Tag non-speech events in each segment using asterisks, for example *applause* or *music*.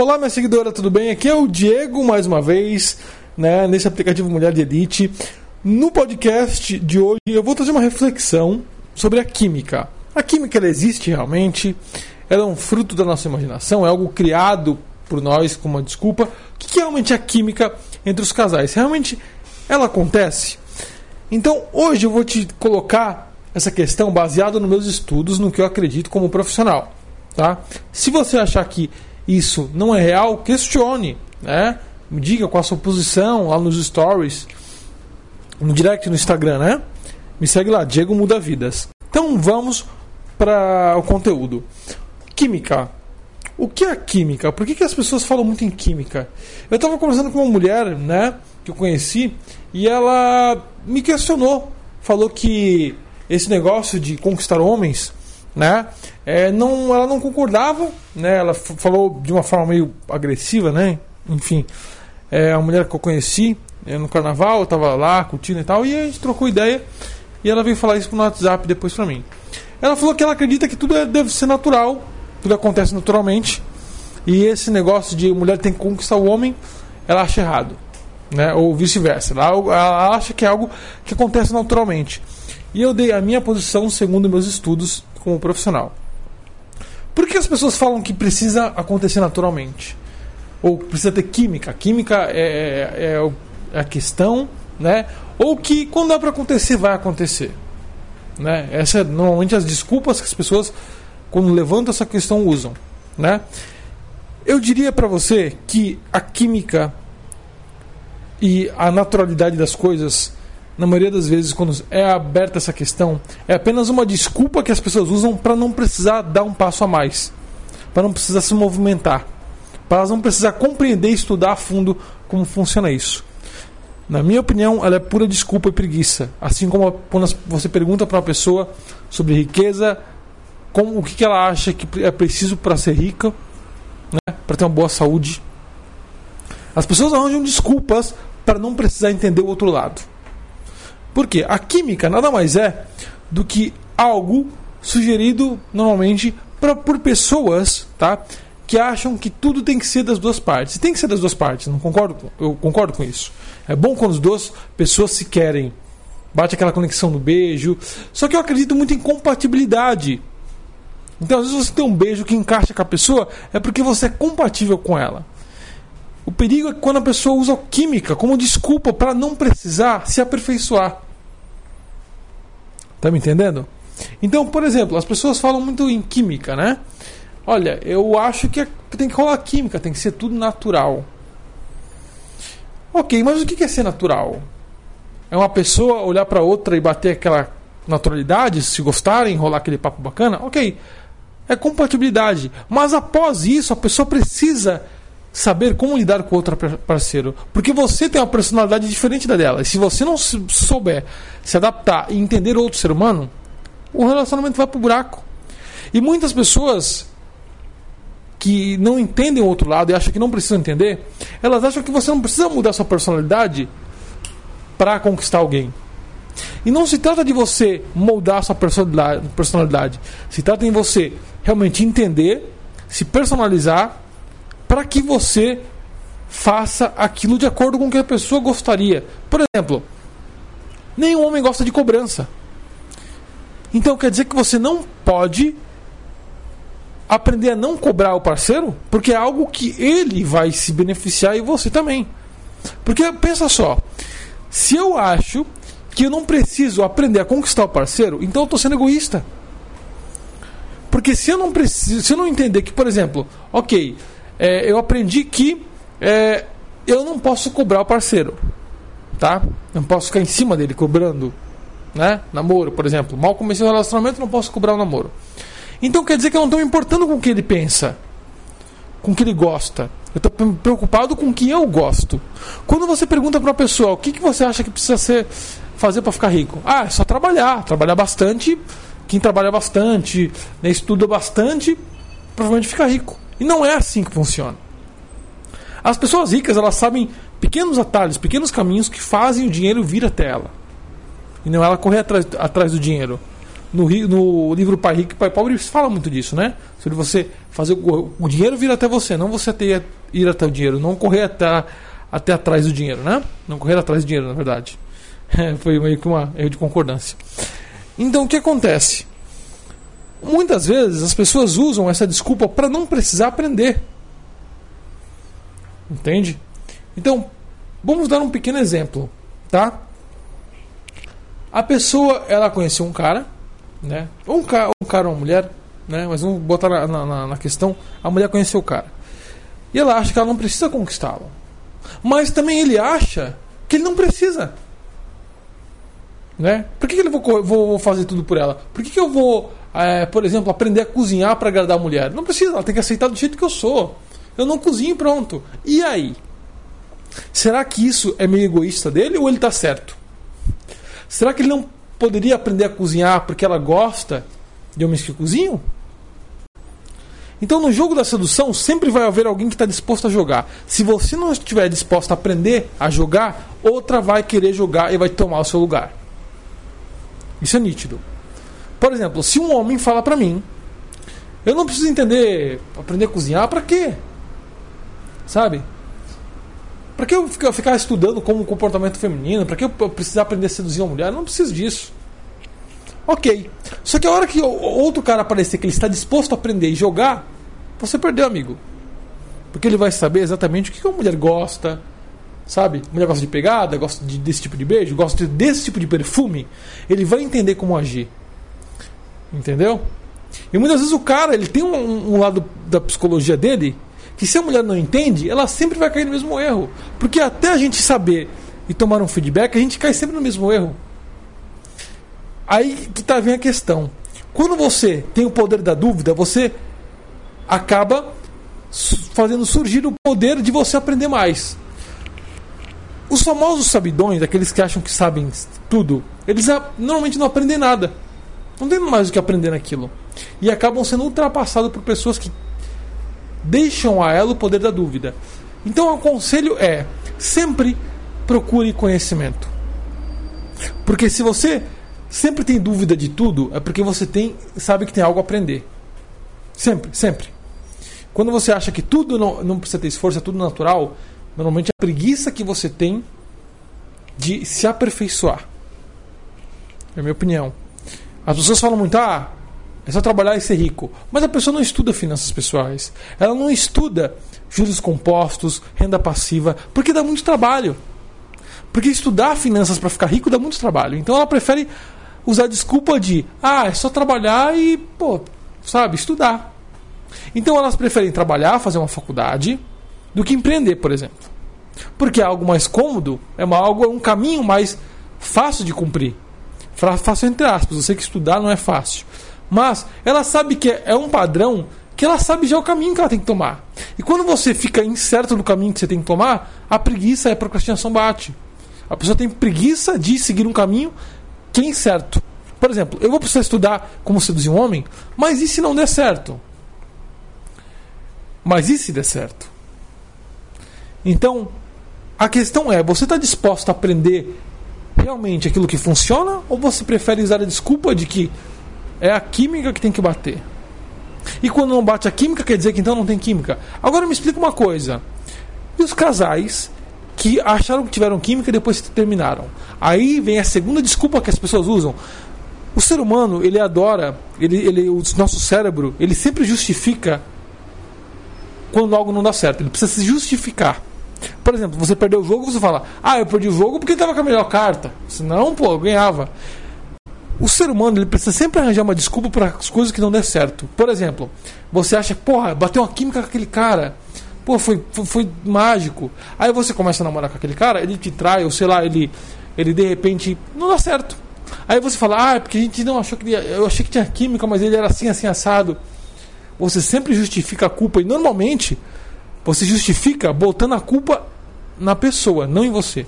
Olá, minha seguidora, tudo bem? Aqui é o Diego, mais uma vez, né, nesse aplicativo Mulher de Elite. No podcast de hoje, eu vou trazer uma reflexão sobre a química. A química ela existe realmente? Ela é um fruto da nossa imaginação? É algo criado por nós como uma desculpa? O que é realmente a química entre os casais? Realmente ela acontece? Então, hoje eu vou te colocar essa questão baseada nos meus estudos, no que eu acredito como profissional. Tá? Se você achar que isso não é real, questione, né? Me diga qual a sua posição lá nos stories, no direct no Instagram, né? Me segue lá, Diego Muda Vidas. Então vamos para o conteúdo. Química. O que é química? Por que, que as pessoas falam muito em química? Eu estava conversando com uma mulher, né, que eu conheci, e ela me questionou. Falou que esse negócio de conquistar homens né? É, não, ela não concordava, né? Ela falou de uma forma meio agressiva, né? Enfim, é a mulher que eu conheci é, no carnaval, eu tava lá curtindo e tal, e a gente trocou ideia e ela veio falar isso no WhatsApp depois pra mim. Ela falou que ela acredita que tudo é, deve ser natural, tudo acontece naturalmente, e esse negócio de mulher tem que conquistar o homem, ela acha errado, né? Ou vice-versa. Ela, ela acha que é algo que acontece naturalmente. E eu dei a minha posição segundo meus estudos como profissional. Por que as pessoas falam que precisa acontecer naturalmente? Ou precisa ter química? Química é, é, é a questão, né? Ou que quando dá para acontecer, vai acontecer. Né? Essa é normalmente as desculpas que as pessoas, quando levantam essa questão, usam. Né? Eu diria para você que a química e a naturalidade das coisas na maioria das vezes, quando é aberta essa questão, é apenas uma desculpa que as pessoas usam para não precisar dar um passo a mais, para não precisar se movimentar, para não precisar compreender e estudar a fundo como funciona isso. Na minha opinião, ela é pura desculpa e preguiça. Assim como quando você pergunta para uma pessoa sobre riqueza, como, o que, que ela acha que é preciso para ser rica, né, para ter uma boa saúde. As pessoas arranjam desculpas para não precisar entender o outro lado. Porque a química nada mais é do que algo sugerido normalmente pra, por pessoas, tá? Que acham que tudo tem que ser das duas partes. tem que ser das duas partes, não concordo, eu concordo com isso. É bom quando as duas pessoas se querem. Bate aquela conexão no beijo. Só que eu acredito muito em compatibilidade. Então, às vezes você tem um beijo que encaixa com a pessoa, é porque você é compatível com ela. O perigo é quando a pessoa usa química como desculpa para não precisar se aperfeiçoar. Tá me entendendo? Então, por exemplo, as pessoas falam muito em química, né? Olha, eu acho que, é, tem que rolar química, tem que ser tudo natural. Ok, mas o que é ser natural? É uma pessoa olhar para outra e bater aquela naturalidade, se gostarem, rolar aquele papo bacana? Ok, é compatibilidade. Mas após isso, a pessoa precisa saber como lidar com outro parceiro. Porque você tem uma personalidade diferente da dela. E se você não souber se adaptar e entender outro ser humano, o relacionamento vai pro buraco. E muitas pessoas que não entendem o outro lado e acham que não precisam entender, elas acham que você não precisa mudar sua personalidade para conquistar alguém. E não se trata de você moldar sua personalidade. Se trata em você realmente entender, se personalizar para que você faça aquilo de acordo com o que a pessoa gostaria. Por exemplo, nenhum homem gosta de cobrança. Então quer dizer que você não pode aprender a não cobrar o parceiro, porque é algo que ele vai se beneficiar e você também. Porque pensa só, se eu acho que eu não preciso aprender a conquistar o parceiro, então eu estou sendo egoísta. Porque se eu não preciso, se eu não entender que, por exemplo, ok, é, eu aprendi que é, eu não posso cobrar o parceiro. Tá? Não posso ficar em cima dele cobrando. Né? Namoro, por exemplo. Mal comecei o relacionamento, não posso cobrar o namoro. Então quer dizer que eu não estou me importando com o que ele pensa, com o que ele gosta. Eu estou preocupado com o que eu gosto. Quando você pergunta para uma pessoa o que, que você acha que precisa ser, fazer para ficar rico, ah, é só trabalhar, trabalhar bastante. Quem trabalha bastante, né, estuda bastante, provavelmente fica rico. E não é assim que funciona. As pessoas ricas, elas sabem pequenos atalhos, pequenos caminhos que fazem o dinheiro vir até ela. E não ela correr atrás, atrás do dinheiro. no, no livro Pai Rico e Pai Pobre fala muito disso, né? Sobre você fazer o, o dinheiro vir até você, não você ter, ir até o dinheiro, não correr até, até atrás do dinheiro, né? Não correr atrás do dinheiro, na verdade. É, *laughs* foi meio que uma erro de concordância. Então o que acontece? Muitas vezes as pessoas usam essa desculpa para não precisar aprender. Entende? Então, vamos dar um pequeno exemplo, tá? A pessoa, ela conheceu um cara, né? Um cara, um cara ou uma mulher, né? Mas vamos botar na, na, na questão, a mulher conheceu o cara. E ela acha que ela não precisa conquistá-lo. Mas também ele acha que ele não precisa. Né? Por que, que eu vou, vou, fazer tudo por ela? Por que, que eu vou, é, por exemplo, aprender a cozinhar para agradar a mulher? Não precisa, ela tem que aceitar do jeito que eu sou. Eu não cozinho pronto. E aí? Será que isso é meio egoísta dele ou ele está certo? Será que ele não poderia aprender a cozinhar porque ela gosta de homens que cozinham? Então, no jogo da sedução, sempre vai haver alguém que está disposto a jogar. Se você não estiver disposto a aprender a jogar, outra vai querer jogar e vai tomar o seu lugar. Isso é nítido. Por exemplo, se um homem fala para mim, eu não preciso entender, aprender a cozinhar, para quê? Sabe? Para que eu ficar estudando como comportamento feminino? Para que eu precisar aprender a seduzir uma mulher? Eu não preciso disso. Ok. Só que a hora que outro cara aparecer que ele está disposto a aprender e jogar, você perdeu, amigo. Porque ele vai saber exatamente o que uma mulher gosta, sabe? A mulher gosta de pegada, gosta de, desse tipo de beijo, gosta desse tipo de perfume. Ele vai entender como agir. Entendeu? E muitas vezes o cara, ele tem um, um lado da psicologia dele que se a mulher não entende, ela sempre vai cair no mesmo erro. Porque até a gente saber e tomar um feedback, a gente cai sempre no mesmo erro. Aí que tá vem a questão. Quando você tem o poder da dúvida, você acaba fazendo surgir o poder de você aprender mais. Os famosos sabidões, aqueles que acham que sabem tudo, eles normalmente não aprendem nada. Não tem mais o que aprender naquilo. E acabam sendo ultrapassados por pessoas que deixam a ela o poder da dúvida. Então o conselho é: sempre procure conhecimento. Porque se você sempre tem dúvida de tudo, é porque você tem sabe que tem algo a aprender. Sempre, sempre. Quando você acha que tudo não, não precisa ter esforço, é tudo natural, normalmente a preguiça que você tem de se aperfeiçoar. É a minha opinião. As pessoas falam muito, ah, é só trabalhar e ser rico. Mas a pessoa não estuda finanças pessoais. Ela não estuda juros compostos, renda passiva, porque dá muito trabalho. Porque estudar finanças para ficar rico dá muito trabalho. Então ela prefere usar a desculpa de, ah, é só trabalhar e, pô, sabe, estudar. Então elas preferem trabalhar, fazer uma faculdade, do que empreender, por exemplo. Porque é algo mais cômodo, é uma, algo, é um caminho mais fácil de cumprir. Fácil entre aspas, eu sei que estudar não é fácil. Mas ela sabe que é um padrão que ela sabe já o caminho que ela tem que tomar. E quando você fica incerto no caminho que você tem que tomar, a preguiça e a procrastinação bate. A pessoa tem preguiça de seguir um caminho que é incerto. Por exemplo, eu vou precisar estudar como seduzir um homem, mas e se não der certo? Mas e se der certo? Então, a questão é: você está disposto a aprender realmente aquilo que funciona ou você prefere usar a desculpa de que é a química que tem que bater. E quando não bate a química, quer dizer que então não tem química. Agora me explica uma coisa. E os casais que acharam que tiveram química e depois terminaram? Aí vem a segunda desculpa que as pessoas usam. O ser humano, ele adora, ele, ele, o nosso cérebro, ele sempre justifica quando algo não dá certo. Ele precisa se justificar. Por exemplo, você perdeu o jogo, você fala, ah, eu perdi o jogo porque estava com a melhor carta. Senão, pô, eu ganhava. O ser humano ele precisa sempre arranjar uma desculpa para as coisas que não der certo. Por exemplo, você acha, porra, bateu uma química com aquele cara. Pô, foi, foi, foi, mágico. Aí você começa a namorar com aquele cara, ele te trai, ou sei lá, ele, ele de repente não dá certo. Aí você fala, ah, é porque a gente não achou que eu achei que tinha química, mas ele era assim, assim, assado. Você sempre justifica a culpa e normalmente você justifica botando a culpa na pessoa, não em você.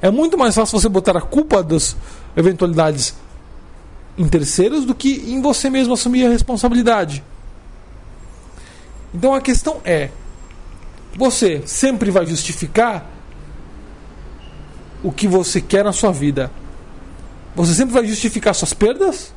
É muito mais fácil você botar a culpa das eventualidades em terceiros do que em você mesmo assumir a responsabilidade. Então a questão é: você sempre vai justificar o que você quer na sua vida. Você sempre vai justificar suas perdas?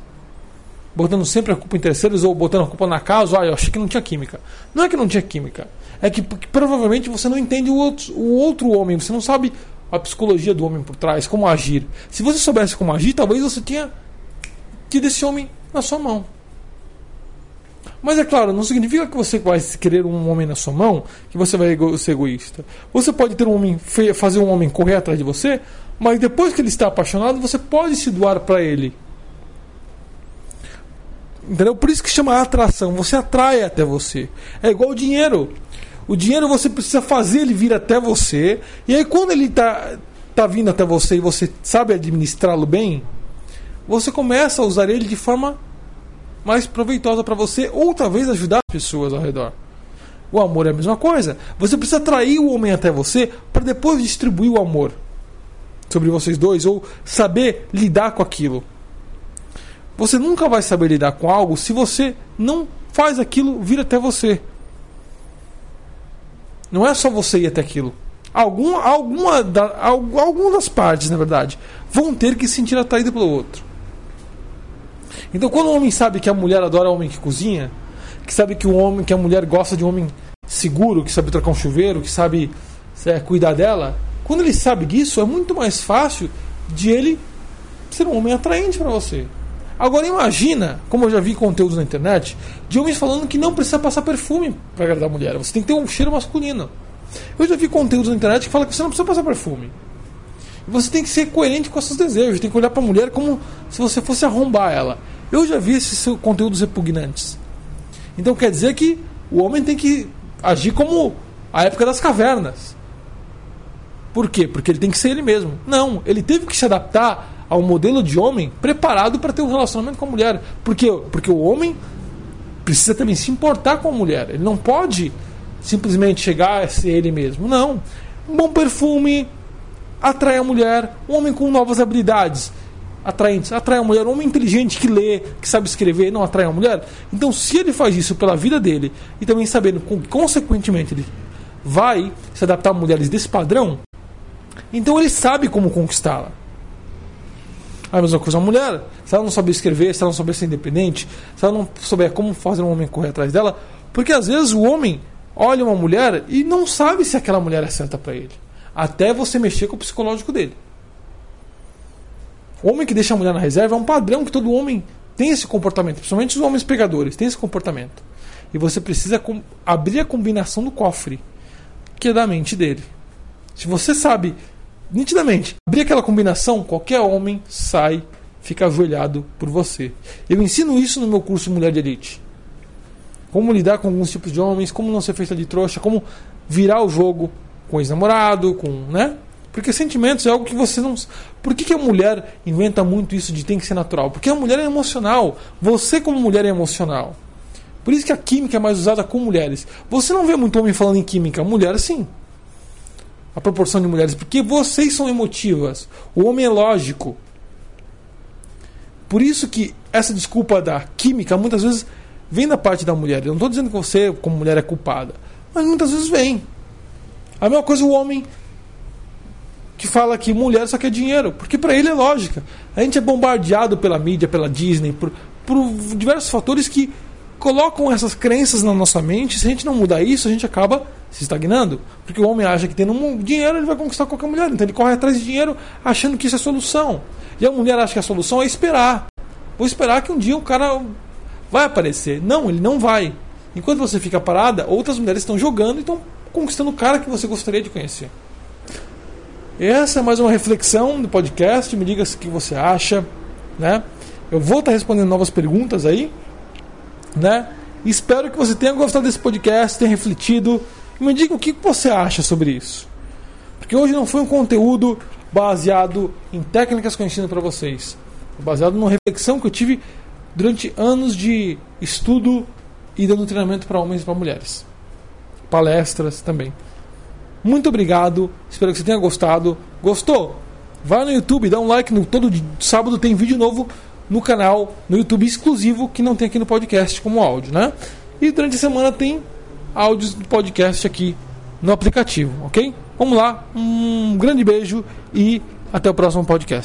Botando sempre a culpa em terceiros ou botando a culpa na casa, ah, eu achei que não tinha química. Não é que não tinha química. É que, que provavelmente você não entende o outro, o outro homem, você não sabe a psicologia do homem por trás, como agir. Se você soubesse como agir, talvez você tenha tido esse homem na sua mão. Mas é claro, não significa que você vai querer um homem na sua mão que você vai ser egoísta. Você pode ter um homem fazer um homem correr atrás de você, mas depois que ele está apaixonado, você pode se doar para ele. Entendeu? Por isso que chama atração. Você atrai até você. É igual o dinheiro. O dinheiro você precisa fazer ele vir até você. E aí quando ele está tá vindo até você e você sabe administrá-lo bem, você começa a usar ele de forma mais proveitosa para você ou talvez ajudar as pessoas ao redor. O amor é a mesma coisa. Você precisa atrair o homem até você para depois distribuir o amor sobre vocês dois ou saber lidar com aquilo. Você nunca vai saber lidar com algo se você não faz aquilo vir até você. Não é só você ir até aquilo. Algum, alguma, da, algumas das partes, na verdade, vão ter que se sentir atraídas pelo outro. Então, quando o homem sabe que a mulher adora o homem que cozinha, que sabe que o homem, que a mulher gosta de um homem seguro, que sabe trocar um chuveiro, que sabe é, cuidar dela, quando ele sabe disso, é muito mais fácil de ele ser um homem atraente para você. Agora imagina, como eu já vi conteúdos na internet, de homens falando que não precisa passar perfume para agradar a mulher. Você tem que ter um cheiro masculino. Eu já vi conteúdos na internet que falam que você não precisa passar perfume. Você tem que ser coerente com seus desejos, tem que olhar para a mulher como se você fosse arrombar ela. Eu já vi esses conteúdos repugnantes. Então quer dizer que o homem tem que agir como a época das cavernas. Por quê? Porque ele tem que ser ele mesmo. Não, ele teve que se adaptar ao modelo de homem preparado para ter um relacionamento com a mulher. Por quê? Porque o homem precisa também se importar com a mulher. Ele não pode simplesmente chegar a ser ele mesmo. Não. Um bom perfume atrai a mulher. Um homem com novas habilidades atraentes atrai a mulher. Um homem inteligente que lê, que sabe escrever, não atrai a mulher. Então, se ele faz isso pela vida dele e também sabendo que, consequentemente, ele vai se adaptar a mulheres desse padrão, então ele sabe como conquistá-la. A mesma coisa a mulher. Se ela não souber escrever, se ela não souber ser independente, se ela não souber como fazer um homem correr atrás dela, porque às vezes o homem olha uma mulher e não sabe se aquela mulher é certa para ele. Até você mexer com o psicológico dele. O homem que deixa a mulher na reserva é um padrão que todo homem tem esse comportamento, principalmente os homens pegadores, tem esse comportamento. E você precisa abrir a combinação do cofre, que é da mente dele. Se você sabe nitidamente abrir aquela combinação, qualquer homem sai, fica ajoelhado por você. Eu ensino isso no meu curso Mulher de Elite. Como lidar com alguns tipos de homens, como não ser feita de trouxa, como virar o jogo com ex-namorado, com, né? Porque sentimentos é algo que você não. Por que, que a mulher inventa muito isso de tem que ser natural? Porque a mulher é emocional. Você, como mulher, é emocional. Por isso que a química é mais usada com mulheres. Você não vê muito homem falando em química. Mulher, sim a proporção de mulheres, porque vocês são emotivas. O homem é lógico. Por isso que essa desculpa da química muitas vezes vem da parte da mulher. Eu não estou dizendo que você, como mulher, é culpada, mas muitas vezes vem. A mesma coisa o homem que fala que mulher só quer dinheiro, porque para ele é lógica. A gente é bombardeado pela mídia, pela Disney, por, por diversos fatores que colocam essas crenças na nossa mente. Se a gente não mudar isso, a gente acaba se estagnando. Porque o homem acha que tendo dinheiro ele vai conquistar qualquer mulher. Então ele corre atrás de dinheiro achando que isso é solução. E a mulher acha que a solução é esperar. Vou esperar que um dia o cara vai aparecer. Não, ele não vai. Enquanto você fica parada, outras mulheres estão jogando e estão conquistando o cara que você gostaria de conhecer. Essa é mais uma reflexão do podcast. Me diga o que você acha. Né? Eu vou estar respondendo novas perguntas aí. Né? Espero que você tenha gostado desse podcast, tenha refletido. Me diga o que você acha sobre isso. Porque hoje não foi um conteúdo baseado em técnicas que eu ensino para vocês. Baseado numa reflexão que eu tive durante anos de estudo e dando treinamento para homens e para mulheres. Palestras também. Muito obrigado. Espero que você tenha gostado. Gostou? Vai no YouTube, dá um like. No, todo sábado tem vídeo novo no canal, no YouTube exclusivo, que não tem aqui no podcast como áudio, né? E durante a semana tem áudios do podcast aqui no aplicativo, ok? Vamos lá, um grande beijo e até o próximo podcast.